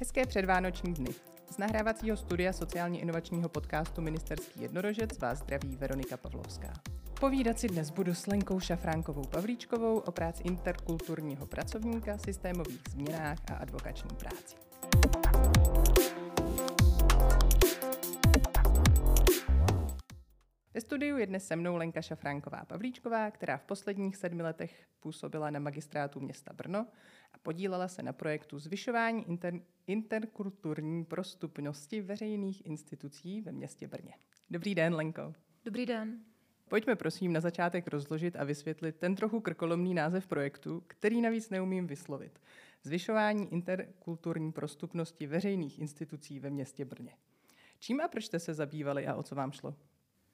Hezké předvánoční dny. Z nahrávacího studia sociálně inovačního podcastu Ministerský jednorožec vás zdraví Veronika Pavlovská. Povídat si dnes budu s Lenkou Šafránkovou Pavlíčkovou o práci interkulturního pracovníka, systémových změnách a advokační práci. Ve studiu je dnes se mnou Lenka Šafránková Pavlíčková, která v posledních sedmi letech působila na magistrátu města Brno podílela se na projektu zvyšování inter, interkulturní prostupnosti veřejných institucí ve městě Brně. Dobrý den, Lenko. Dobrý den. Pojďme prosím na začátek rozložit a vysvětlit ten trochu krkolomný název projektu, který navíc neumím vyslovit. Zvyšování interkulturní prostupnosti veřejných institucí ve městě Brně. Čím a proč jste se zabývali a o co vám šlo?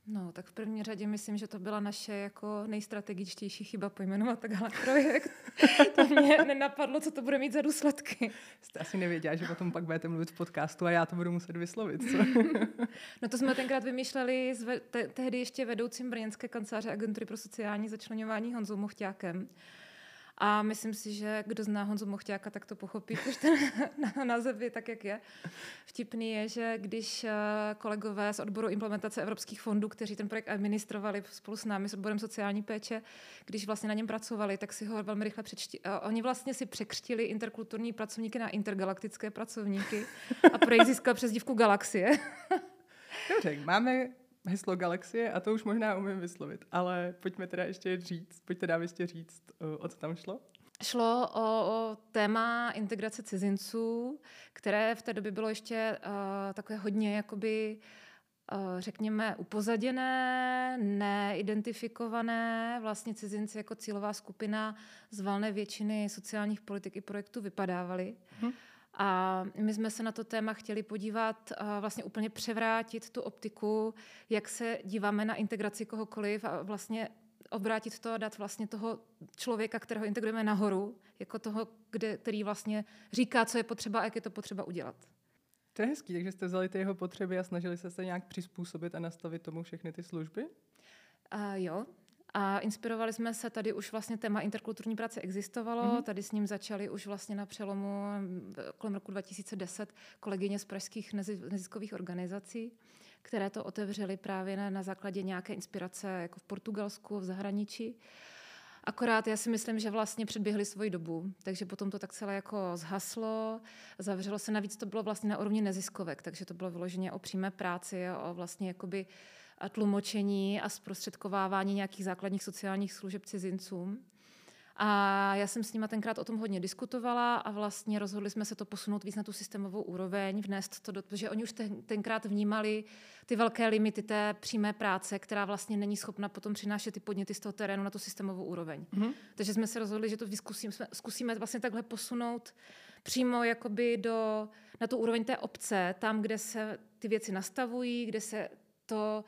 No, tak v první řadě myslím, že to byla naše jako nejstrategičtější chyba pojmenovat takhle projekt. to mě nenapadlo, co to bude mít za důsledky. Jste asi nevěděla, že potom pak budete mluvit v podcastu a já to budu muset vyslovit. Co? no to jsme tenkrát vymýšleli s ve- te- tehdy ještě vedoucím brněnské kanceláře agentury pro sociální začlenování Honzou Mochťákem. A myslím si, že kdo zná Honzu Mochťáka, tak to pochopí, protože ten název je tak, jak je. Vtipný je, že když eh, kolegové z odboru implementace evropských fondů, kteří ten projekt administrovali spolu s námi, s odborem sociální péče, když vlastně na něm pracovali, tak si ho velmi rychle přečti. Oni vlastně si překřtili interkulturní pracovníky na intergalaktické pracovníky a projekt získal přezdívku Galaxie. Dobře, máme heslo Galaxie a to už možná umím vyslovit, ale pojďme teda ještě říct, pojďte dá ještě říct, o co tam šlo. Šlo o, o téma integrace cizinců, které v té době bylo ještě uh, takové hodně jakoby uh, řekněme, upozaděné, neidentifikované. Vlastně cizinci jako cílová skupina z valné většiny sociálních politik i projektů vypadávaly. Hmm. A my jsme se na to téma chtěli podívat, a vlastně úplně převrátit tu optiku, jak se díváme na integraci kohokoliv a vlastně obrátit to a dát vlastně toho člověka, kterého integrujeme nahoru, jako toho, kde, který vlastně říká, co je potřeba a jak je to potřeba udělat. To je hezký, takže jste vzali ty jeho potřeby a snažili se se nějak přizpůsobit a nastavit tomu všechny ty služby? A jo, a inspirovali jsme se, tady už vlastně téma interkulturní práce existovalo, mm-hmm. tady s ním začali už vlastně na přelomu kolem roku 2010 kolegyně z pražských neziskových organizací, které to otevřely právě na, na základě nějaké inspirace jako v Portugalsku, v zahraničí. Akorát já si myslím, že vlastně předběhli svoji dobu, takže potom to tak celé jako zhaslo, zavřelo se. Navíc to bylo vlastně na úrovni neziskovek, takže to bylo vyloženě o přímé práci, o vlastně jakoby a tlumočení a zprostředkovávání nějakých základních sociálních služeb cizincům. A já jsem s nima tenkrát o tom hodně diskutovala a vlastně rozhodli jsme se to posunout víc na tu systémovou úroveň, vnést to do, protože oni už ten, tenkrát vnímali ty velké limity té přímé práce, která vlastně není schopna potom přinášet ty podněty z toho terénu na tu systémovou úroveň. Mm-hmm. Takže jsme se rozhodli, že to zkusíme, zkusíme vlastně takhle posunout přímo jakoby do, na tu úroveň té obce, tam, kde se ty věci nastavují, kde se to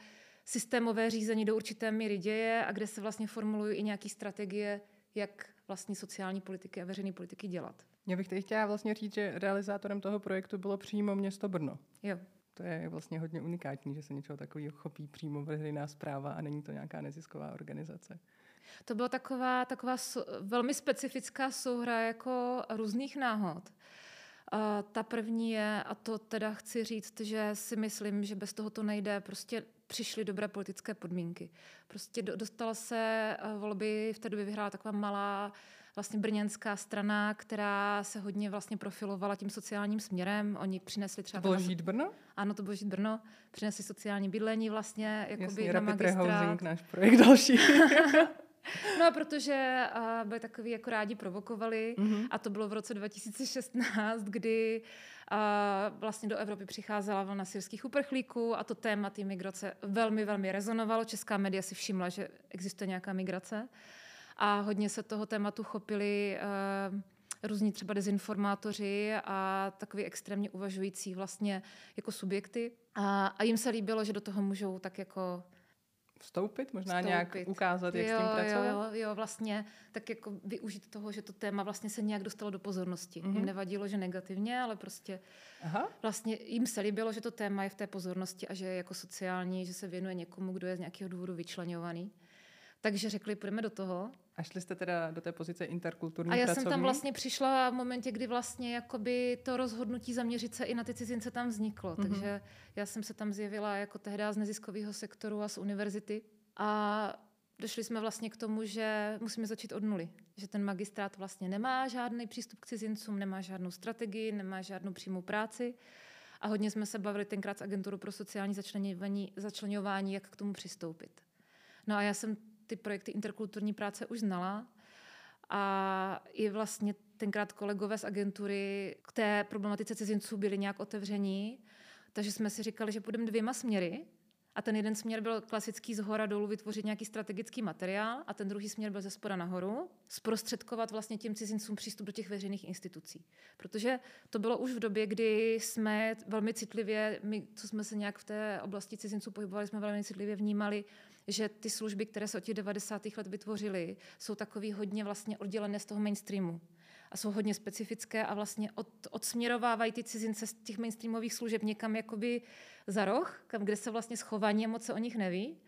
systémové řízení do určité míry děje a kde se vlastně formulují i nějaké strategie, jak vlastně sociální politiky a veřejné politiky dělat. Já bych teď chtěla vlastně říct, že realizátorem toho projektu bylo přímo město Brno. Jo. To je vlastně hodně unikátní, že se něčeho takového chopí přímo veřejná zpráva a není to nějaká nezisková organizace. To byla taková, taková velmi specifická souhra jako různých náhod. A ta první je, a to teda chci říct, že si myslím, že bez toho to nejde, prostě přišly dobré politické podmínky. Prostě dostala se eh, volby, v té době vyhrála taková malá vlastně brněnská strana, která se hodně vlastně profilovala tím sociálním směrem. Oni přinesli třeba... To bylo Žít Brno? Ano, to bylo Žít Brno. Přinesli sociální bydlení vlastně jakoby Jasně, na magistrát. náš projekt další. No, protože uh, byli takový jako rádi provokovali mm-hmm. a to bylo v roce 2016, kdy uh, vlastně do Evropy přicházela vlna syrských uprchlíků a to téma té migrace velmi, velmi rezonovalo. Česká média si všimla, že existuje nějaká migrace a hodně se toho tématu chopili uh, různí třeba dezinformátoři a takový extrémně uvažující vlastně jako subjekty. A, a jim se líbilo, že do toho můžou tak jako vstoupit, možná vstoupit. nějak ukázat, jak jo, s tím pracovat? Jo, jo, vlastně tak jako využít toho, že to téma vlastně se nějak dostalo do pozornosti. Mm-hmm. Jim nevadilo, že negativně, ale prostě Aha. vlastně jim se líbilo, že to téma je v té pozornosti a že je jako sociální, že se věnuje někomu, kdo je z nějakého důvodu vyčlenovaný. Takže řekli, půjdeme do toho. A šli jste teda do té pozice interkulturní A já pracovní? jsem tam vlastně přišla v momentě, kdy vlastně jakoby to rozhodnutí zaměřit se i na ty cizince tam vzniklo. Mm-hmm. Takže já jsem se tam zjevila jako tehdy z neziskového sektoru a z univerzity. A došli jsme vlastně k tomu, že musíme začít od nuly. Že ten magistrát vlastně nemá žádný přístup k cizincům, nemá žádnou strategii, nemá žádnou přímou práci. A hodně jsme se bavili tenkrát s agenturu pro sociální začlenování, začlenování, jak k tomu přistoupit. No a já jsem ty projekty interkulturní práce už znala a i vlastně tenkrát kolegové z agentury k té problematice cizinců byli nějak otevření, takže jsme si říkali, že půjdeme dvěma směry. A ten jeden směr byl klasický z hora dolů vytvořit nějaký strategický materiál a ten druhý směr byl ze spoda nahoru, zprostředkovat vlastně těm cizincům přístup do těch veřejných institucí. Protože to bylo už v době, kdy jsme velmi citlivě, my, co jsme se nějak v té oblasti cizinců pohybovali, jsme velmi citlivě vnímali že ty služby, které se od těch 90. let vytvořily, jsou takový hodně vlastně oddělené z toho mainstreamu a jsou hodně specifické a vlastně od, odsměrovávají ty cizince z těch mainstreamových služeb někam jakoby za roh, kam, kde se vlastně schovaní a moc se o nich neví.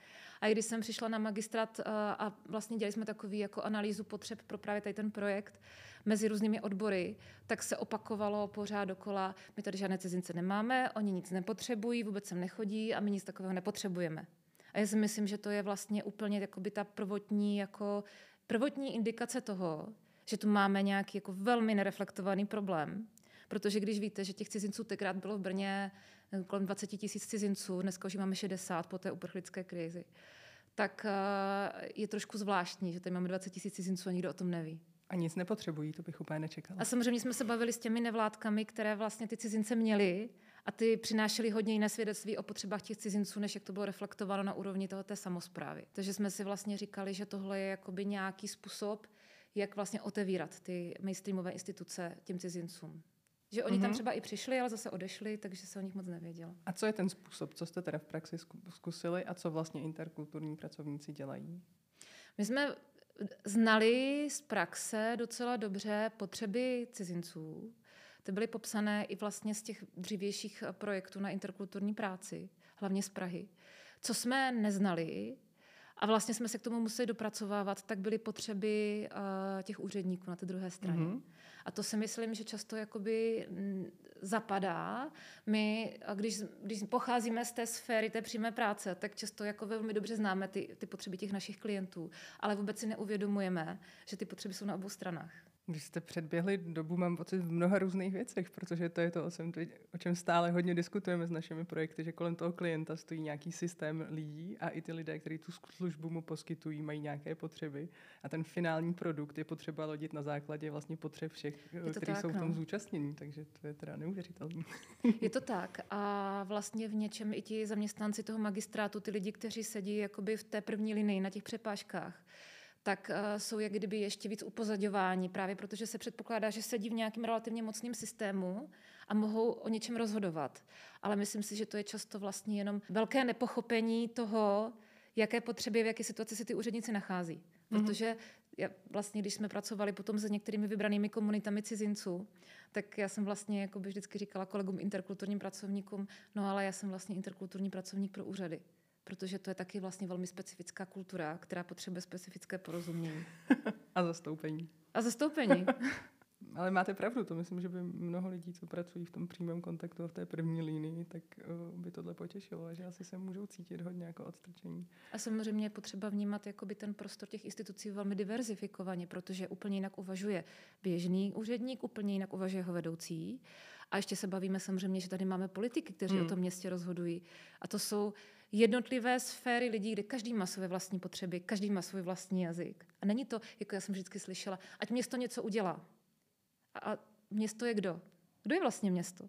A když jsem přišla na magistrát a, a vlastně dělali jsme takový jako analýzu potřeb pro právě tady ten projekt mezi různými odbory, tak se opakovalo pořád dokola, my tady žádné cizince nemáme, oni nic nepotřebují, vůbec sem nechodí a my nic takového nepotřebujeme. A já si myslím, že to je vlastně úplně jakoby ta prvotní, jako prvotní indikace toho, že tu máme nějaký jako velmi nereflektovaný problém. Protože když víte, že těch cizinců tenkrát bylo v Brně eh, kolem 20 tisíc cizinců, dneska už máme 60 po té uprchlické krizi, tak eh, je trošku zvláštní, že tady máme 20 tisíc cizinců a nikdo o tom neví. A nic nepotřebují, to bych úplně nečekala. A samozřejmě jsme se bavili s těmi nevládkami, které vlastně ty cizince měly a ty přinášely hodně jiné svědectví o potřebách těch cizinců, než jak to bylo reflektováno na úrovni toho té samozprávy. Takže jsme si vlastně říkali, že tohle je jakoby nějaký způsob, jak vlastně otevírat ty mainstreamové instituce těm cizincům. Že oni mm-hmm. tam mhm. třeba i přišli, ale zase odešli, takže se o nich moc nevědělo. A co je ten způsob? Co jste teda v praxi zkusili a co vlastně interkulturní pracovníci dělají? My jsme znali z praxe docela dobře potřeby cizinců, ty byly popsané i vlastně z těch dřívějších eh, projektů na interkulturní práci, hlavně z Prahy. Co jsme neznali, a vlastně jsme se k tomu museli dopracovávat, tak byly potřeby uh, těch úředníků na té druhé straně. Mm-hmm. A to si myslím, že často jakoby zapadá. My, když, když pocházíme z té sféry té přímé práce, tak často jako velmi dobře známe ty, ty potřeby těch našich klientů, ale vůbec si neuvědomujeme, že ty potřeby jsou na obou stranách. Když jste předběhli dobu, mám pocit v mnoha různých věcech, protože to je to, o čem, o čem stále hodně diskutujeme s našimi projekty, že kolem toho klienta stojí nějaký systém lidí a i ty lidé, kteří tu službu mu poskytují, mají nějaké potřeby a ten finální produkt je potřeba lodit na základě vlastně potřeb všech, kteří jsou v tom no. zúčastnění, takže to je teda neuvěřitelné. Je to tak a vlastně v něčem i ti zaměstnanci toho magistrátu, ty lidi, kteří sedí jakoby v té první linii na těch přepážkách, tak uh, jsou jak kdyby ještě víc upozaďováni, právě protože se předpokládá, že sedí v nějakém relativně mocném systému a mohou o něčem rozhodovat. Ale myslím si, že to je často vlastně jenom velké nepochopení toho, jaké potřeby, v jaké situaci se ty úředníci nachází. Mm-hmm. Protože já, vlastně, když jsme pracovali potom s některými vybranými komunitami cizinců, tak já jsem vlastně jako by vždycky říkala kolegům interkulturním pracovníkům, no ale já jsem vlastně interkulturní pracovník pro úřady protože to je taky vlastně velmi specifická kultura, která potřebuje specifické porozumění. A zastoupení. A zastoupení. Ale máte pravdu, to myslím, že by mnoho lidí, co pracují v tom přímém kontaktu a v té první línii, tak uh, by tohle potěšilo, že asi se můžou cítit hodně jako odstrčení. A samozřejmě je potřeba vnímat jakoby ten prostor těch institucí velmi diverzifikovaně, protože úplně jinak uvažuje běžný úředník, úplně jinak uvažuje jeho vedoucí. A ještě se bavíme samozřejmě, že tady máme politiky, kteří hmm. o tom městě rozhodují. A to jsou jednotlivé sféry lidí, kde každý má své vlastní potřeby, každý má svůj vlastní jazyk. A není to, jako já jsem vždycky slyšela, ať město něco udělá. A město je kdo? Kdo je vlastně město?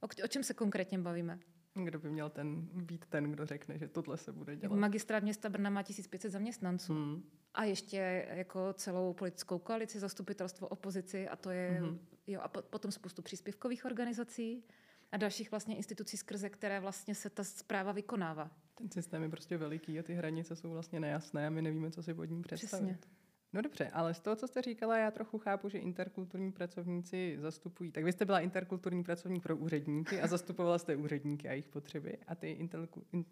O, o čem se konkrétně bavíme? Kdo by měl ten, být ten, kdo řekne, že tohle se bude dělat? Magistrát města Brna má 1500 zaměstnanců. Hmm. A ještě jako celou politickou koalici, zastupitelstvo, opozici a to je, hmm. Jo, a potom spoustu příspěvkových organizací a dalších vlastně institucí, skrze které vlastně se ta zpráva vykonává. Ten systém je prostě veliký a ty hranice jsou vlastně nejasné a my nevíme, co si pod ním představit. Přesně. No dobře, ale z toho, co jste říkala, já trochu chápu, že interkulturní pracovníci zastupují. Tak vy jste byla interkulturní pracovník pro úředníky a zastupovala jste úředníky a jejich potřeby. A ty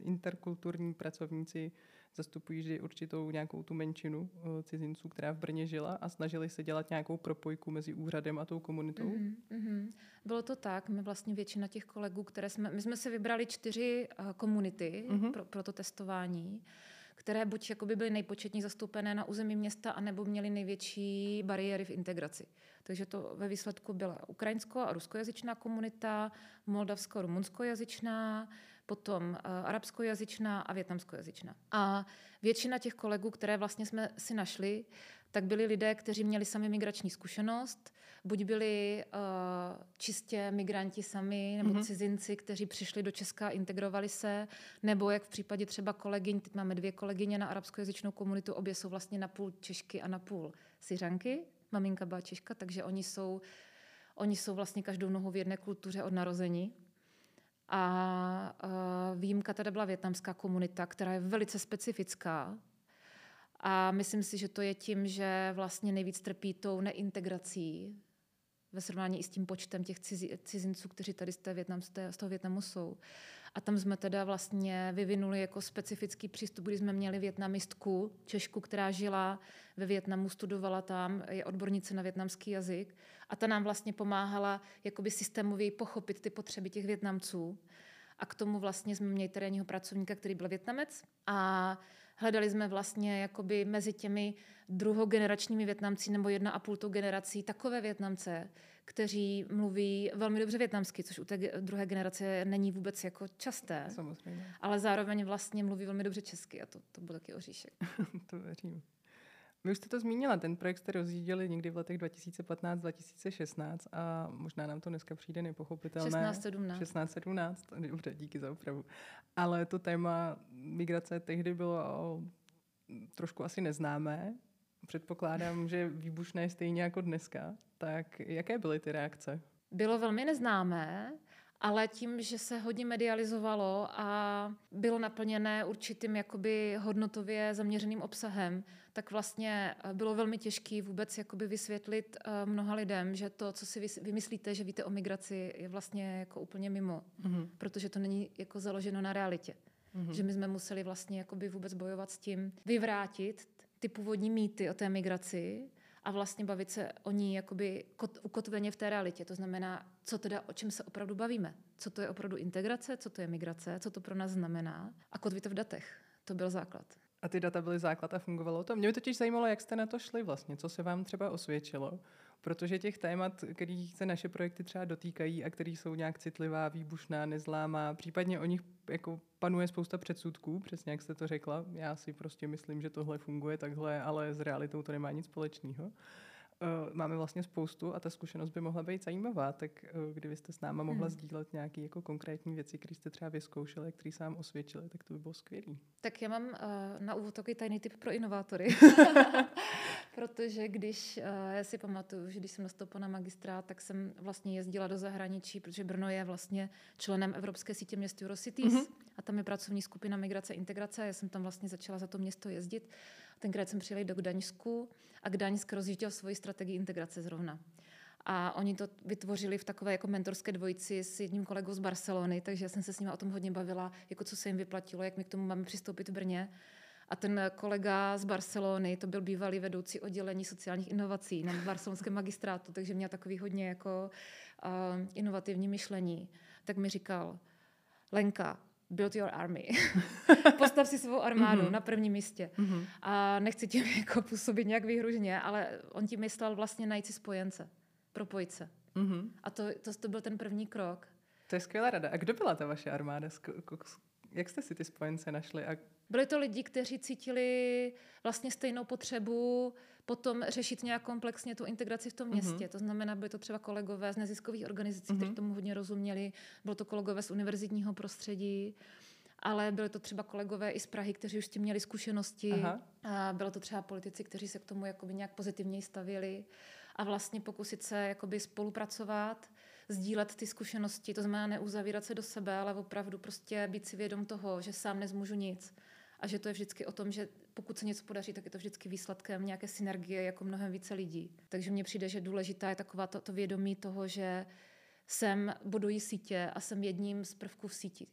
interkulturní pracovníci zastupují vždy určitou nějakou tu menšinu uh, cizinců, která v Brně žila a snažili se dělat nějakou propojku mezi úřadem a tou komunitou. Mm-hmm, Bylo to tak. My vlastně většina těch kolegů, které jsme... My jsme si vybrali čtyři uh, komunity mm-hmm. pro, pro to testování které buď jakoby byly nejpočetně zastoupené na území města, anebo měly největší bariéry v integraci. Takže to ve výsledku byla ukrajinsko- a ruskojazyčná komunita, moldavsko-rumunskojazyčná, potom uh, arabskojazyčná a větnamskojazyčná. A většina těch kolegů, které vlastně jsme si našli, tak byli lidé, kteří měli sami migrační zkušenost, buď byli uh, čistě migranti sami, nebo mm-hmm. cizinci, kteří přišli do Česka, integrovali se, nebo jak v případě třeba kolegyň, teď máme dvě kolegyně na arabskojazyčnou komunitu, obě jsou vlastně na půl Češky a na půl Syřanky, maminka byla Češka, takže oni jsou, oni jsou vlastně každou nohu v jedné kultuře od narození. A uh, výjimka tady byla větnamská komunita, která je velice specifická, a myslím si, že to je tím, že vlastně nejvíc trpí tou neintegrací ve srovnání i s tím počtem těch cizinců, kteří tady z, té Větnam, z, té, z toho Větnamu jsou. A tam jsme teda vlastně vyvinuli jako specifický přístup, kdy jsme měli větnamistku, Češku, která žila ve Větnamu, studovala tam, je odbornice na větnamský jazyk a ta nám vlastně pomáhala jakoby systémově pochopit ty potřeby těch Větnamců. A k tomu vlastně jsme měli terénního pracovníka, který byl Větnamec a Hledali jsme vlastně jakoby mezi těmi druhogeneračními Větnamci nebo jedna a půl tou generací takové Větnamce, kteří mluví velmi dobře větnamsky, což u té druhé generace není vůbec jako časté. Samozřejmě. Ale zároveň vlastně mluví velmi dobře česky a to, to byl taky oříšek. to věřím. Vy už jste to zmínila, ten projekt jste rozjížděli někdy v letech 2015-2016 a možná nám to dneska přijde nepochopitelné. 16-17. 16-17, dobře, díky za opravu. Ale to téma migrace tehdy bylo trošku asi neznámé. Předpokládám, že výbušné stejně jako dneska. Tak jaké byly ty reakce? Bylo velmi neznámé ale tím, že se hodně medializovalo a bylo naplněné určitým jakoby hodnotově zaměřeným obsahem, tak vlastně eh, bylo velmi těžké vůbec jakoby vysvětlit uh, mnoha lidem, že to, co si vymyslíte, že víte o migraci, je vlastně jako úplně mimo, mm-hmm. protože to není jako založeno na realitě. Mm-hmm. Že my jsme museli vlastně jakoby vůbec bojovat s tím, vyvrátit ty původní mýty o té migraci, a vlastně bavit se o ní jakoby ukotveně v té realitě. To znamená, co teda, o čem se opravdu bavíme. Co to je opravdu integrace, co to je migrace, co to pro nás znamená a kotvit to v datech. To byl základ. A ty data byly základ a fungovalo to? Mě by totiž zajímalo, jak jste na to šli vlastně, co se vám třeba osvědčilo, protože těch témat, kterých se naše projekty třeba dotýkají a které jsou nějak citlivá, výbušná, nezlámá, případně o nich jako panuje spousta předsudků, přesně jak jste to řekla. Já si prostě myslím, že tohle funguje takhle, ale s realitou to nemá nic společného. Eh, máme vlastně spoustu a ta zkušenost by mohla být zajímavá, tak eh, kdybyste s náma mohla hmm. sdílet nějaké jako konkrétní věci, které jste třeba vyzkoušeli, které se vám osvědčily, tak to by bylo skvělé. Tak já mám uh, na úvod takový tajný tip pro inovátory. Protože když, uh, já si pamatuju, že když jsem nastoupila na magistrát, tak jsem vlastně jezdila do zahraničí, protože Brno je vlastně členem Evropské sítě měst Eurocities mm-hmm. a tam je pracovní skupina migrace a integrace. Já jsem tam vlastně začala za to město jezdit Tenkrát jsem přijela do Gdaňsku a Gdaňsk rozjížděl svoji strategii integrace zrovna. A oni to vytvořili v takové jako mentorské dvojici s jedním kolegou z Barcelony, takže já jsem se s nimi o tom hodně bavila, jako co se jim vyplatilo, jak my k tomu máme přistoupit v Brně. A ten kolega z Barcelony, to byl bývalý vedoucí oddělení sociálních inovací na barcelonském magistrátu, takže měl takový hodně jako uh, inovativní myšlení. Tak mi říkal, Lenka, build your army. Postav si svou armádu mm-hmm. na prvním místě. Mm-hmm. A nechci tím jako působit nějak výhružně, ale on tím myslel vlastně najít si spojence, propojit se. Mm-hmm. A to, to, to byl ten první krok. To je skvělá rada. A kdo byla ta vaše armáda? Jak jste si ty spojence našli? A... Byli to lidi, kteří cítili vlastně stejnou potřebu potom řešit nějak komplexně tu integraci v tom mhm. městě. Mm-hmm. To znamená, byly to třeba kolegové z neziskových organizací, mm-hmm. kteří tomu hodně rozuměli, bylo to kolegové z univerzitního prostředí, ale byly to třeba kolegové i z Prahy, kteří už s tím měli zkušenosti. Aha. A bylo to třeba politici, kteří se k tomu jakoby nějak pozitivněji stavili a vlastně pokusit se jakoby spolupracovat, sdílet ty zkušenosti, to znamená neuzavírat se do sebe, ale opravdu prostě být si vědom toho, že sám nezmůžu nic a že to je vždycky o tom, že pokud se něco podaří, tak je to vždycky výsledkem nějaké synergie jako mnohem více lidí. Takže mně přijde, že důležitá je taková to, to vědomí toho, že jsem budují sítě a jsem jedním z prvků v síti.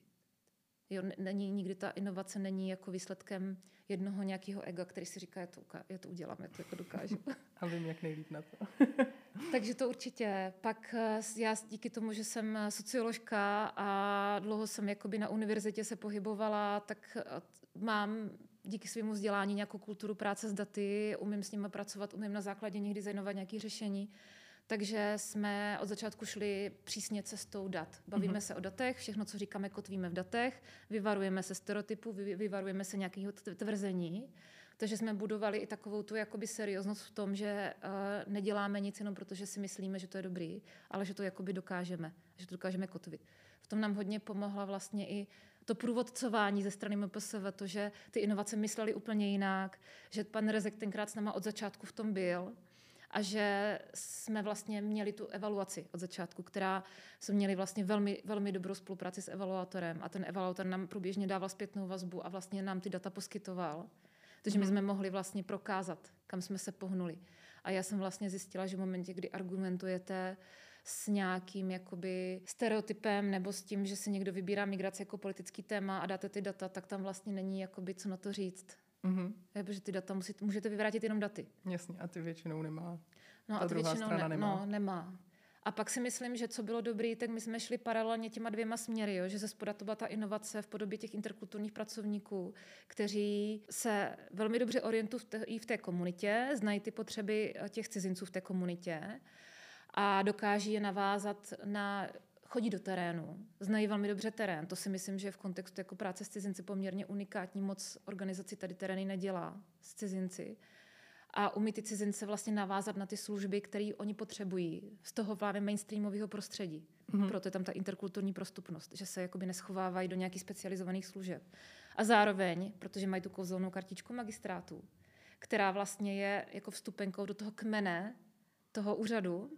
Jo, není, nikdy ta inovace není jako výsledkem jednoho nějakého ega, který si říká, já to, já to udělám, já to jako dokážu. A vím, jak nejlíp na to. Takže to určitě. Pak eh, já díky tomu, že jsem eh, socioložka a dlouho jsem jakoby na univerzitě se pohybovala, tak eh, mám díky svému vzdělání nějakou kulturu práce s daty, umím s nimi pracovat, umím na základě nich designovat nějaké řešení. Takže jsme od začátku šli přísně cestou dat. Bavíme mm-hmm. se o datech, všechno, co říkáme, kotvíme v datech, vyvarujeme se stereotypů, vyvarujeme se nějakého tvrzení. Takže jsme budovali i takovou tu jakoby serióznost v tom, že uh, neděláme nic jenom proto, že si myslíme, že to je dobrý, ale že to jakoby dokážeme, že to dokážeme kotvit. V tom nám hodně pomohla vlastně i to průvodcování ze strany MPSV, to, že ty inovace mysleli úplně jinak, že pan Rezek tenkrát s náma od začátku v tom byl, a že jsme vlastně měli tu evaluaci od začátku, která jsme měli vlastně velmi, velmi dobrou spolupráci s evaluátorem a ten evaluátor nám průběžně dával zpětnou vazbu a vlastně nám ty data poskytoval. Takže my mhm. jsme mohli vlastně prokázat, kam jsme se pohnuli. A já jsem vlastně zjistila, že v momentě, kdy argumentujete s nějakým jakoby stereotypem nebo s tím, že si někdo vybírá migraci jako politický téma a dáte ty data, tak tam vlastně není jakoby co na to říct. Mm-hmm. Je, protože ty data musí, můžete vyvrátit jenom daty. Jasně, a ty většinou nemá. No Ta a ty většinou ne, nemá. No, nemá. A pak si myslím, že co bylo dobré, tak my jsme šli paralelně těma dvěma směry, jo? že ze spoda to byla ta inovace v podobě těch interkulturních pracovníků, kteří se velmi dobře orientují v té, komunitě, znají ty potřeby těch cizinců v té komunitě a dokáží je navázat na chodí do terénu, znají velmi dobře terén. To si myslím, že v kontextu jako práce s cizinci poměrně unikátní. Moc organizací tady terény nedělá s cizinci. A umí ty cizince vlastně navázat na ty služby, které oni potřebují z toho právě mainstreamového prostředí. Mm-hmm. Proto je tam ta interkulturní prostupnost, že se jakoby neschovávají do nějakých specializovaných služeb. A zároveň, protože mají tu kouzelnou kartičku magistrátu, která vlastně je jako vstupenkou do toho kmene toho úřadu,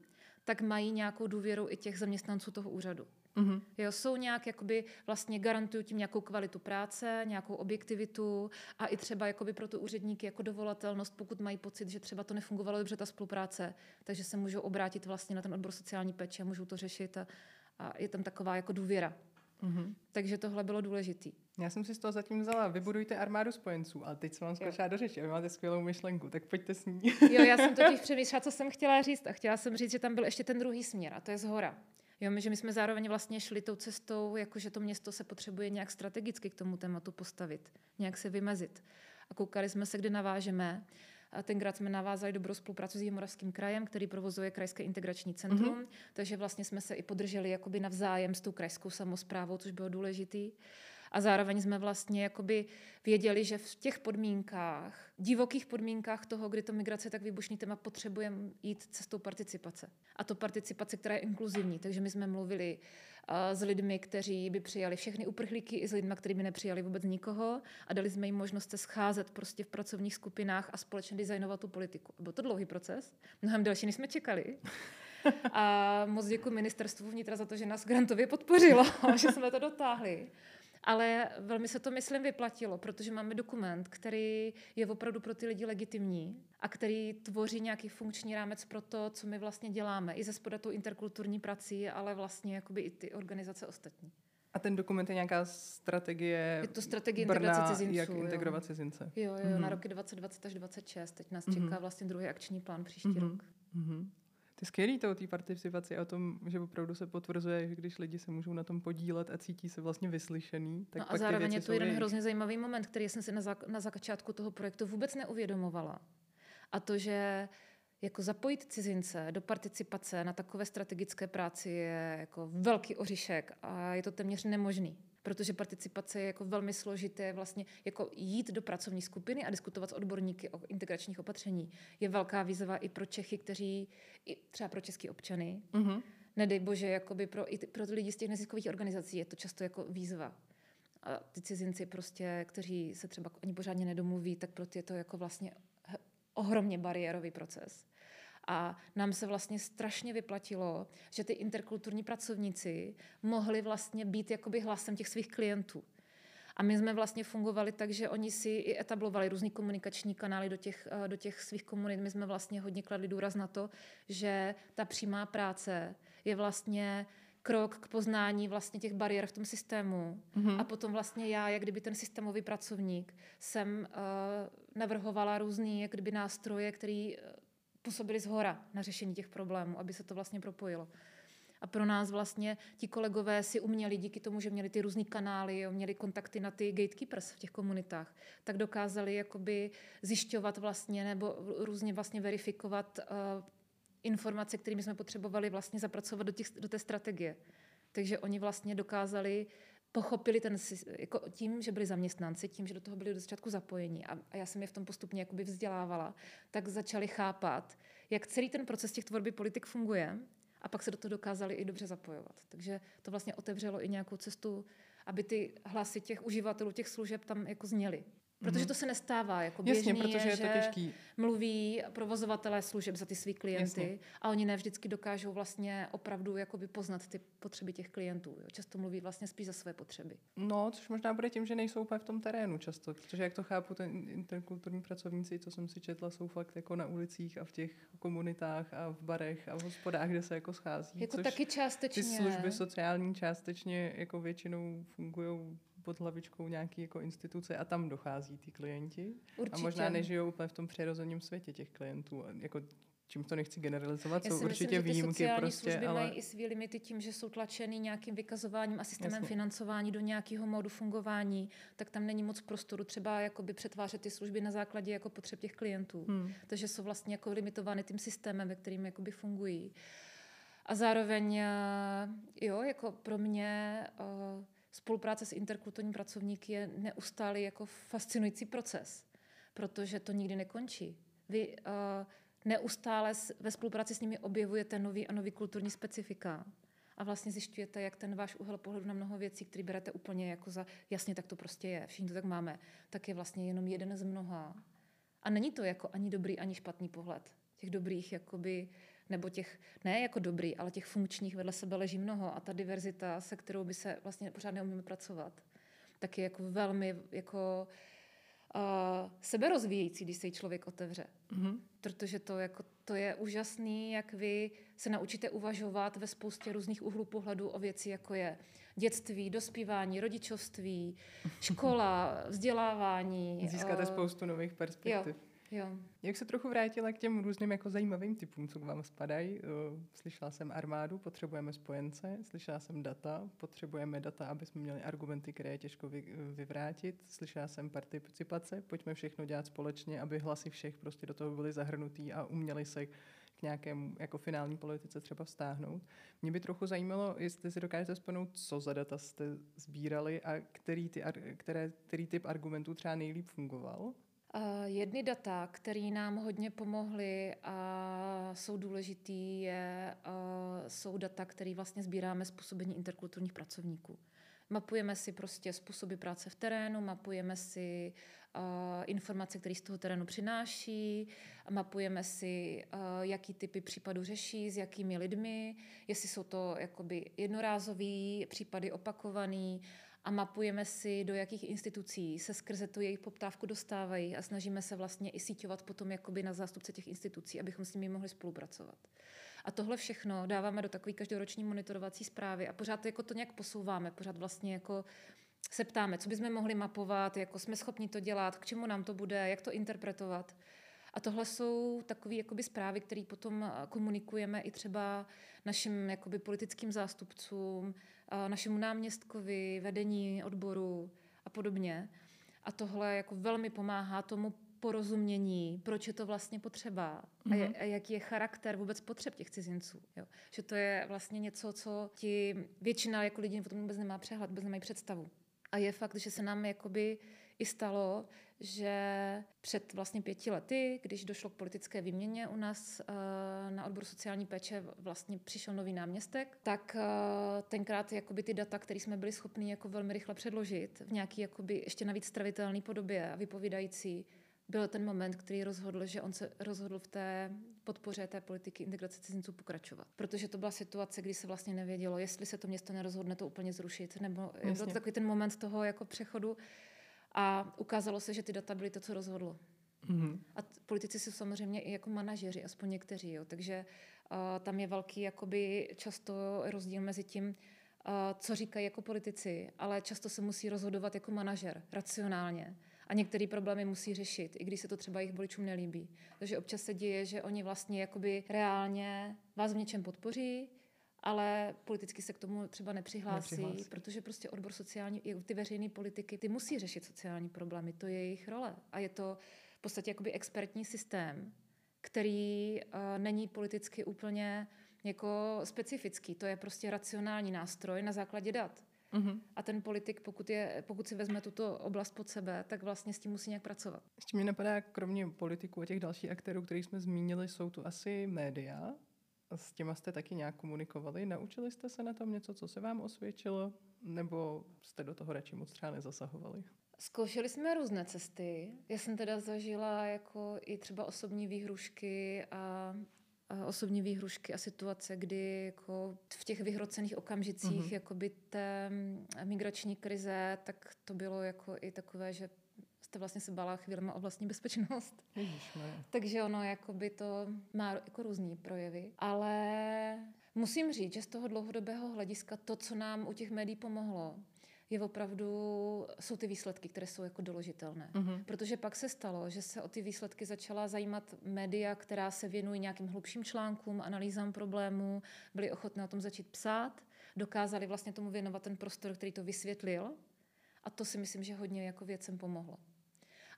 tak mají nějakou důvěru i těch zaměstnanců toho úřadu. Mm-hmm. Jo, jsou nějak, jakoby vlastně garantují tím nějakou kvalitu práce, nějakou objektivitu a i třeba jakoby pro tu úředníky jako dovolatelnost, pokud mají pocit, že třeba to nefungovalo dobře ta spolupráce, takže se můžou obrátit vlastně na ten odbor sociální péče a můžou to řešit a, a je tam taková jako důvěra. Mm-hmm. Takže tohle bylo důležité. Já jsem si z toho zatím vzala, vybudujte armádu spojenců, ale teď se vám skočila do řeči, vy máte skvělou myšlenku, tak pojďte s ní. jo, já jsem totiž přemýšlela, co jsem chtěla říct a chtěla jsem říct, že tam byl ještě ten druhý směr a to je zhora. Jo, my, že my jsme zároveň vlastně šli tou cestou, jakože to město se potřebuje nějak strategicky k tomu tématu postavit, nějak se vymezit. A koukali jsme se, kde navážeme. A tenkrát jsme navázali dobrou spolupráci s Jihomoravským krajem, který provozuje krajské integrační centrum, mm-hmm. takže vlastně jsme se i podrželi jakoby navzájem s tou krajskou samozprávou, což bylo důležitý. A zároveň jsme vlastně jakoby věděli, že v těch podmínkách, divokých podmínkách toho, kdy to migrace je tak výbušný téma, potřebujeme jít cestou participace. A to participace, která je inkluzivní. Takže my jsme mluvili uh, s lidmi, kteří by přijali všechny uprchlíky, i s lidmi, kteří by nepřijali vůbec nikoho a dali jsme jim možnost se scházet prostě v pracovních skupinách a společně designovat tu politiku. Byl to dlouhý proces, mnohem delší, než jsme čekali. A moc děkuji ministerstvu vnitra za to, že nás grantově podpořilo, že jsme to dotáhli. Ale velmi se to, myslím, vyplatilo, protože máme dokument, který je opravdu pro ty lidi legitimní a který tvoří nějaký funkční rámec pro to, co my vlastně děláme. I ze spoda tou interkulturní prací, ale vlastně jakoby i ty organizace ostatní. A ten dokument je nějaká strategie Je to strategie Brna, integrace cizinců. jak integrovat jo. cizince. Jo, jo, mm-hmm. na roky 2020 až 2026. Teď nás čeká mm-hmm. vlastně druhý akční plán příští mm-hmm. rok. Mm-hmm. To je skvělý to o té participaci a o tom, že opravdu se potvrzuje, že když lidi se můžou na tom podílet a cítí se vlastně vyslyšený. Tak no a zároveň je to jeden jejich... hrozně zajímavý moment, který jsem si na, zak- na začátku toho projektu vůbec neuvědomovala. A to, že jako zapojit cizince do participace na takové strategické práci je jako velký oříšek a je to téměř nemožný protože participace je jako velmi složité, vlastně jako jít do pracovní skupiny a diskutovat s odborníky o integračních opatření je velká výzva i pro Čechy, kteří, i třeba pro české občany. Mm-hmm. Nedej bože, jakoby pro, i pro ty lidi z těch neziskových organizací je to často jako výzva. A ty cizinci prostě, kteří se třeba ani pořádně nedomluví, tak pro ty je to jako vlastně ohromně bariérový proces. A nám se vlastně strašně vyplatilo, že ty interkulturní pracovníci mohli vlastně být jakoby hlasem těch svých klientů. A my jsme vlastně fungovali tak, že oni si i etablovali různý komunikační kanály do těch, eh, do těch svých komunit. My jsme vlastně hodně kladli důraz na to, že ta přímá práce je vlastně krok k poznání vlastně těch bariér v tom systému. Mm-hmm. A potom vlastně já, jak kdyby ten systémový pracovník, jsem uh, navrhovala různý jak kdyby nástroje, které působily z hora na řešení těch problémů, aby se to vlastně propojilo. A pro nás vlastně ti kolegové si uměli díky tomu, že měli ty různé kanály, jo, měli kontakty na ty gatekeepers v těch komunitách, tak dokázali jakoby zjišťovat vlastně nebo různě vlastně verifikovat uh, informace, kterými jsme potřebovali vlastně zapracovat do, těch, do té strategie. Takže oni vlastně dokázali pochopili ten, jako tím, že byli zaměstnanci, tím, že do toho byli do začátku zapojení a, a já jsem je v tom postupně jakoby vzdělávala, tak začali chápat, jak celý ten proces těch tvorby politik funguje a pak se do toho dokázali i dobře zapojovat. Takže to vlastně otevřelo i nějakou cestu, aby ty hlasy těch uživatelů těch služeb tam jako zněly. Protože mhm. to se nestává. Jako Jasně, protože je, je to těžký. Mluví provozovatelé služeb za ty svý klienty Jasně. a oni ne vždycky dokážou vlastně opravdu jakoby poznat ty potřeby těch klientů. Jo. Často mluví vlastně spíš za své potřeby. No, což možná bude tím, že nejsou úplně v tom terénu často. Protože jak to chápu, ten interkulturní pracovníci, co jsem si četla, jsou fakt jako na ulicích a v těch komunitách a v barech a v hospodách, kde se jako schází. Jako taky částečně. Ty služby sociální částečně jako většinou fungují pod hlavičkou nějaký jako instituce a tam dochází ty klienti. Určitě. A možná nežijou úplně v tom přirozeném světě těch klientů. Jako čím to nechci generalizovat, Já jsou určitě myslím, výjimky. Že ty prostě, služby ale... mají i svý limity tím, že jsou tlačený nějakým vykazováním a systémem Jasně. financování do nějakého modu fungování, tak tam není moc prostoru třeba jakoby přetvářet ty služby na základě jako potřeb těch klientů. Hmm. Takže jsou vlastně jako limitovány tím systémem, ve kterým jakoby fungují. A zároveň, eh, jo, jako pro mě uh, spolupráce s interkulturním pracovníky je neustálý jako fascinující proces, protože to nikdy nekončí. Vy uh, neustále ve spolupráci s nimi objevujete nový a nový kulturní specifika a vlastně zjišťujete, jak ten váš úhel pohledu na mnoho věcí, který berete úplně jako za jasně, tak to prostě je, všichni to tak máme, tak je vlastně jenom jeden z mnoha. A není to jako ani dobrý, ani špatný pohled. Těch dobrých jakoby nebo těch, ne jako dobrý, ale těch funkčních vedle sebe leží mnoho a ta diverzita, se kterou by se vlastně pořád neumíme pracovat, tak je jako velmi jako uh, seberozvíjející, když se jí člověk otevře. Mm-hmm. Protože to, jako, to je úžasný, jak vy se naučíte uvažovat ve spoustě různých úhlů pohledu o věci, jako je dětství, dospívání, rodičovství, škola, vzdělávání. Získáte uh, spoustu nových perspektiv. Jo. Jo. Jak se trochu vrátila k těm různým jako zajímavým typům, co k vám spadají? Eh, slyšela jsem armádu, potřebujeme spojence, slyšela jsem data, potřebujeme data, aby jsme měli argumenty, které je těžko vy, vyvrátit. Slyšela jsem participace, pojďme všechno dělat společně, aby hlasy všech prostě do toho byly zahrnutý a uměli se k nějakému jako finální politice třeba vztáhnout. Mě by trochu zajímalo, jestli si dokážete spomenout, co za data jste sbírali a který, ty, které, který typ argumentů třeba nejlíp fungoval jedny data, které nám hodně pomohly a jsou důležitý, je, uh, jsou data, které vlastně sbíráme z působení interkulturních pracovníků. Mapujeme si prostě způsoby práce v terénu, mapujeme si uh, informace, které z toho terénu přináší, mapujeme si, uh, jaký typy případů řeší, s jakými lidmi, jestli jsou to jakoby jednorázový případy opakovaný, a mapujeme si, do jakých institucí se skrze tu jejich poptávku dostávají a snažíme se vlastně i síťovat potom jakoby na zástupce těch institucí, abychom s nimi mohli spolupracovat. A tohle všechno dáváme do takové každoroční monitorovací zprávy a pořád jako to nějak posouváme, pořád vlastně jako se ptáme, co bychom mohli mapovat, jako jsme schopni to dělat, k čemu nám to bude, jak to interpretovat. A tohle jsou takové jakoby zprávy, které potom komunikujeme i třeba našim jakoby politickým zástupcům, našemu náměstkovi, vedení odboru a podobně. A tohle jako velmi pomáhá tomu porozumění, proč je to vlastně potřeba a, je, mhm. a jaký je charakter vůbec potřeb těch cizinců. Jo. Že to je vlastně něco, co ti většina jako lidí potom vůbec nemá přehled, vůbec nemají představu. A je fakt, že se nám jakoby i stalo, že před vlastně pěti lety, když došlo k politické výměně u nás uh, na odboru sociální péče, vlastně přišel nový náměstek, tak uh, tenkrát jakoby ty data, které jsme byli schopni jako velmi rychle předložit v nějaký jakoby ještě navíc stravitelné podobě a vypovídající, byl ten moment, který rozhodl, že on se rozhodl v té podpoře té politiky integrace cizinců pokračovat. Protože to byla situace, kdy se vlastně nevědělo, jestli se to město nerozhodne to úplně zrušit, nebo Jasně. byl to takový ten moment toho jako přechodu a ukázalo se, že ty data byly to, co rozhodlo. Mm-hmm. A t- politici jsou samozřejmě i jako manažeři, aspoň někteří, jo. takže uh, tam je velký jakoby často rozdíl mezi tím, uh, co říkají jako politici, ale často se musí rozhodovat jako manažer, racionálně a některé problémy musí řešit, i když se to třeba jejich voličům nelíbí. Takže občas se děje, že oni vlastně jakoby reálně vás v něčem podpoří, ale politicky se k tomu třeba nepřihlásí, nepřihlásí. protože prostě odbor sociální, i ty veřejné politiky, ty musí řešit sociální problémy, to je jejich role. A je to v podstatě jakoby expertní systém, který uh, není politicky úplně jako specifický. To je prostě racionální nástroj na základě dat. Mm-hmm. A ten politik, pokud, je, pokud si vezme tuto oblast pod sebe, tak vlastně s tím musí nějak pracovat. Ještě mi napadá, kromě politiků a těch dalších aktérů, kterých jsme zmínili, jsou tu asi média. S těma jste taky nějak komunikovali. Naučili jste se na tom něco, co se vám osvědčilo? Nebo jste do toho radši moc třeba nezasahovali? Zkoušeli jsme různé cesty. Já jsem teda zažila jako i třeba osobní výhrušky a osobní výhrušky a situace, kdy jako v těch vyhrocených okamžicích mm-hmm. jakoby té migrační krize, tak to bylo jako i takové, že jste vlastně se bála chvílema o vlastní bezpečnost. Ježišme. Takže ono jakoby to má jako různý projevy. Ale musím říct, že z toho dlouhodobého hlediska to, co nám u těch médií pomohlo, je opravdu, jsou ty výsledky, které jsou jako doložitelné. Mm-hmm. Protože pak se stalo, že se o ty výsledky začala zajímat média, která se věnují nějakým hlubším článkům, analýzám problémů, byly ochotné o tom začít psát, dokázali vlastně tomu věnovat ten prostor, který to vysvětlil. A to si myslím, že hodně jako věcem pomohlo.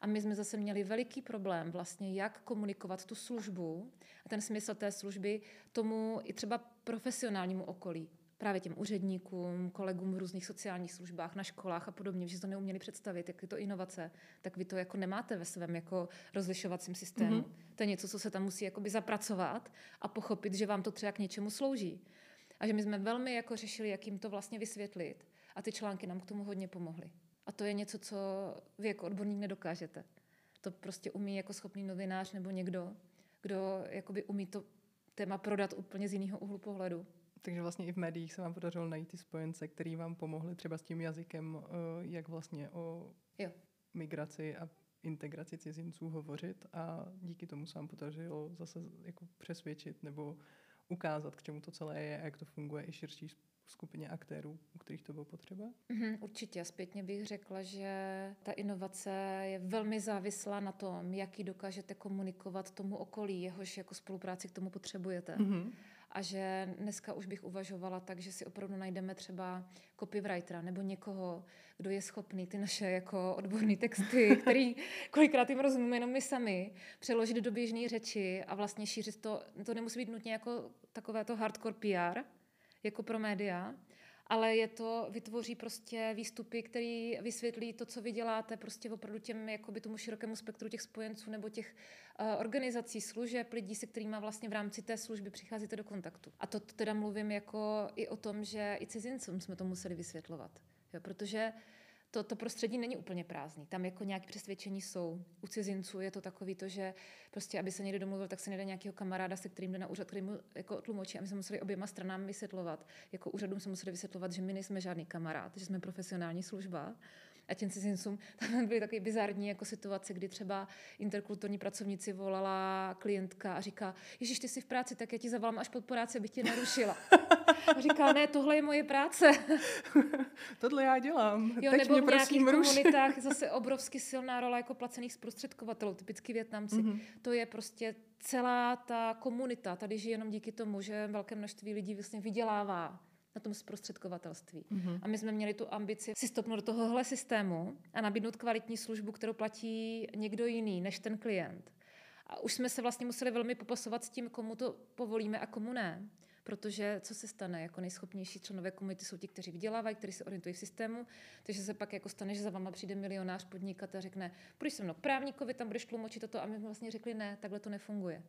A my jsme zase měli veliký problém vlastně, jak komunikovat tu službu a ten smysl té služby tomu i třeba profesionálnímu okolí právě těm úředníkům, kolegům v různých sociálních službách, na školách a podobně, že to neuměli představit, jak je to inovace, tak vy to jako nemáte ve svém jako rozlišovacím systému. Mm-hmm. To je něco, co se tam musí jakoby zapracovat a pochopit, že vám to třeba k něčemu slouží. A že my jsme velmi jako řešili, jak jim to vlastně vysvětlit. A ty články nám k tomu hodně pomohly. A to je něco, co vy jako odborník nedokážete. To prostě umí jako schopný novinář nebo někdo, kdo jakoby umí to téma prodat úplně z jiného úhlu pohledu. Takže vlastně i v médiích se vám podařilo najít ty spojence, který vám pomohli třeba s tím jazykem, eh, jak vlastně o jo. migraci a integraci cizinců hovořit a díky tomu se vám podařilo zase jako přesvědčit nebo ukázat, k čemu to celé je a jak to funguje i širší skupině aktérů, u kterých to bylo potřeba? Mm-hmm, určitě. Zpětně bych řekla, že ta inovace je velmi závislá na tom, jaký dokážete komunikovat tomu okolí, jehož jako spolupráci k tomu potřebujete. Mm-hmm a že dneska už bych uvažovala tak, že si opravdu najdeme třeba copywritera nebo někoho, kdo je schopný ty naše jako odborné texty, který kolikrát jim rozumíme jenom my sami, přeložit do běžné řeči a vlastně šířit to, to nemusí být nutně jako takové to hardcore PR, jako pro média, ale je to, vytvoří prostě výstupy, který vysvětlí to, co vy děláte, prostě opravdu těm, jakoby tomu širokému spektru těch spojenců nebo těch uh, organizací, služeb, lidí, se kterými vlastně v rámci té služby přicházíte do kontaktu. A to, teda mluvím jako i o tom, že i cizincům jsme to museli vysvětlovat. Jo, protože to, to prostředí není úplně prázdný. Tam jako nějaké přesvědčení jsou. U cizinců je to takový to, že prostě, aby se někdo domluvil, tak se nejde nějakého kamaráda, se kterým jde na úřad, který mu jako tlumočí. A my jsme museli oběma stranám vysvětlovat. Jako úřadům se museli vysvětlovat, že my nejsme žádný kamarád, že jsme profesionální služba a těm cizincům tam byly takové bizarní jako situace, kdy třeba interkulturní pracovníci volala klientka a říká, Ježíš, ty jsi v práci, tak já ti zavolám až pod práci, abych tě narušila. A říká, ne, tohle je moje práce. tohle já dělám. Jo, Teď nebo mě v nějakých komunitách zase obrovsky silná rola jako placených zprostředkovatelů, typicky Větnamci. Mm-hmm. To je prostě celá ta komunita. Tady žije jenom díky tomu, že velké množství lidí vlastně vydělává na tom zprostředkovatelství. Mm-hmm. A my jsme měli tu ambici si stopnout do tohohle systému a nabídnout kvalitní službu, kterou platí někdo jiný než ten klient. A už jsme se vlastně museli velmi popasovat s tím, komu to povolíme a komu ne. Protože co se stane? Jako nejschopnější členové komunity jsou ti, kteří vydělávají, kteří se orientují v systému, takže se pak jako stane, že za váma přijde milionář podnikat a řekne, půjdeš se mnou k právníkovi, tam budeš tlumočit toto a my vlastně řekli, ne, takhle to nefunguje.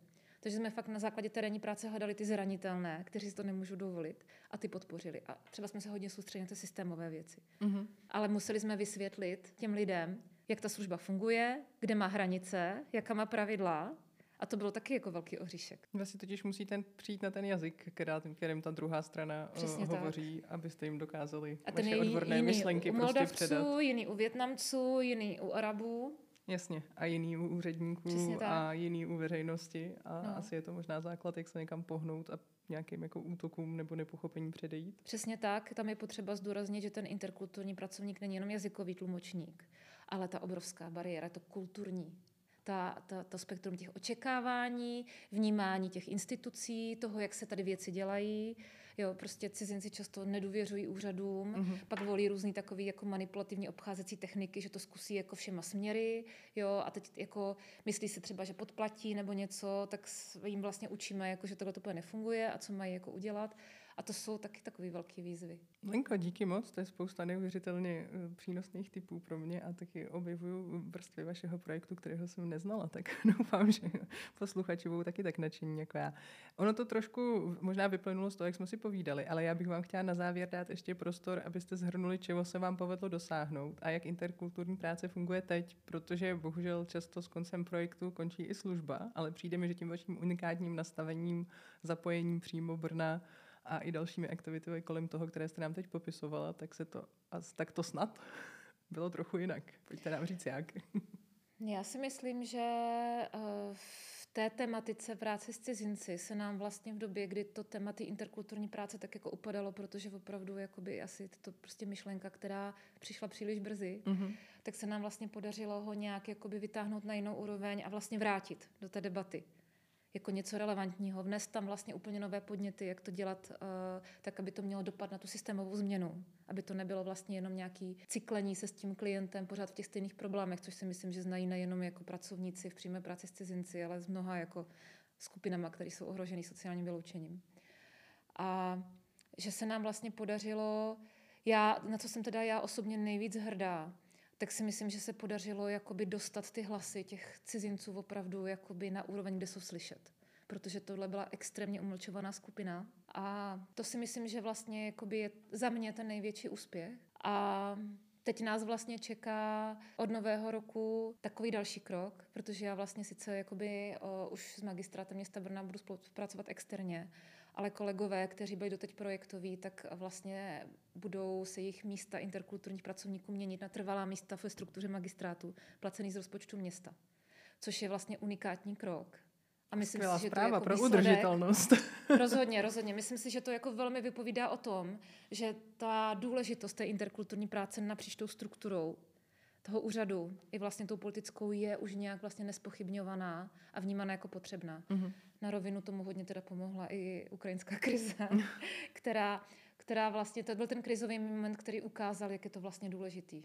Takže jsme fakt na základě terénní práce hledali ty zranitelné, kteří si to nemůžou dovolit a ty podpořili. A třeba jsme se hodně soustředili na ty systémové věci. Mm-hmm. Ale museli jsme vysvětlit těm lidem, jak ta služba funguje, kde má hranice, jaká má pravidla. A to bylo taky jako velký oříšek. Vlastně totiž musíte přijít na ten jazyk, která, kterým ta druhá strana eh, Přesně hovoří, tak. abyste jim dokázali a vaše odborné jiný myšlenky u prostě předat. jiný u Větnamců, jiný u Arabů. Jasně, a jiný u úředníků a jiný u veřejnosti a no. asi je to možná základ, jak se někam pohnout a nějakým jako útokům nebo nepochopení předejít. Přesně tak, tam je potřeba zdůraznit, že ten interkulturní pracovník není jenom jazykový tlumočník, ale ta obrovská bariéra, to kulturní ta, ta, to spektrum těch očekávání, vnímání těch institucí, toho, jak se tady věci dělají. Jo, prostě cizinci často nedůvěřují úřadům, mm-hmm. pak volí různý takový jako manipulativní obcházecí techniky, že to zkusí jako všema směry, jo, a teď jako myslí si třeba, že podplatí nebo něco, tak jim vlastně učíme, jako, že tohle to nefunguje a co mají jako udělat. A to jsou taky takové velké výzvy. Lenko, díky moc, to je spousta neuvěřitelně eh, přínosných typů pro mě a taky objevuju vrstvy vašeho projektu, kterého jsem neznala, tak doufám, že posluchači budou taky tak nadšení jako já. Ono to trošku možná vyplynulo z toho, jak jsme si povídali, ale já bych vám chtěla na závěr dát ještě prostor, abyste zhrnuli, čeho se vám povedlo dosáhnout a jak interkulturní práce funguje teď, protože bohužel často s koncem projektu končí i služba, ale přijde mi, že tím vaším unikátním nastavením, zapojením přímo Brna a i dalšími aktivitami kolem toho, které jste nám teď popisovala, tak se to, tak to snad bylo trochu jinak. Pojďte nám říct jak. Já si myslím, že eh, v té tematice práce s cizinci se nám vlastně v době, kdy to téma ty interkulturní práce tak jako upadalo, protože opravdu jakoby asi to prostě myšlenka, která přišla příliš brzy, mm-hmm. tak se nám vlastně podařilo ho nějak jakoby vytáhnout na jinou úroveň a vlastně vrátit do té debaty jako něco relevantního, vnést tam vlastně úplně nové podněty, jak to dělat uh, tak, aby to mělo dopad na tu systémovou změnu, aby to nebylo vlastně jenom nějaký cyklení se s tím klientem pořád v těch stejných problémech, což si myslím, že znají nejenom jako pracovníci v přímé práci s cizinci, ale s mnoha jako skupinama, které jsou ohrožený sociálním vyloučením. A že se nám vlastně podařilo, já, na co jsem teda já osobně nejvíc hrdá, tak si myslím, že se podařilo jakoby dostat ty hlasy těch cizinců opravdu jakoby na úroveň, kde jsou slyšet. Protože tohle byla extrémně umlčovaná skupina. A to si myslím, že vlastně jakoby je za mě ten největší úspěch. A Teď nás vlastně čeká od nového roku takový další krok, protože já vlastně sice jakoby o, už s magistrátem města Brna budu spolupracovat externě, ale kolegové, kteří byli doteď projektoví, tak vlastně budou se jejich místa interkulturních pracovníků měnit na trvalá místa ve struktuře magistrátu, placený z rozpočtu města. Což je vlastně unikátní krok. A myslím Skvělá si, že to jako pro výsledek, udržitelnost. rozhodně, rozhodně. Myslím si, že to jako velmi vypovídá o tom, že ta důležitost té interkulturní práce napříč tou strukturou toho úřadu i vlastně tou politickou je už nějak vlastně nespochybňovaná a vnímaná jako potřebná. Mm-hmm. Na rovinu tomu hodně teda pomohla i ukrajinská krize, která, která vlastně, to byl ten krizový moment, který ukázal, jak je to vlastně důležitý.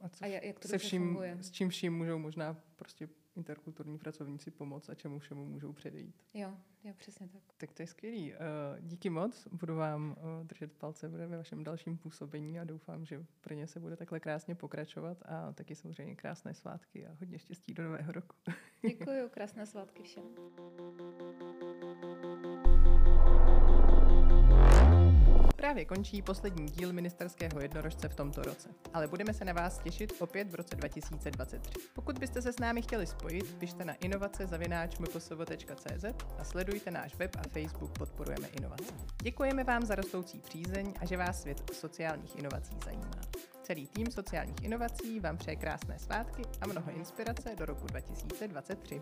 A, co, a jak to se vším, funguje. S čím vším můžou možná prostě interkulturní pracovníci pomoct a čemu všemu můžou předejít. Jo, jo, přesně tak. Tak to je skvělý. Uh, díky moc, budu vám uh, držet palce ve vašem dalším působení a doufám, že pro ně se bude takhle krásně pokračovat a taky samozřejmě krásné svátky a hodně štěstí do nového roku. Děkuji, krásné svátky všem. Právě končí poslední díl ministerského jednorožce v tomto roce, ale budeme se na vás těšit opět v roce 2023. Pokud byste se s námi chtěli spojit, pište na inovace a sledujte náš web a Facebook Podporujeme inovace. Děkujeme vám za rostoucí přízeň a že vás svět sociálních inovací zajímá. Celý tým sociálních inovací vám přeje krásné svátky a mnoho inspirace do roku 2023.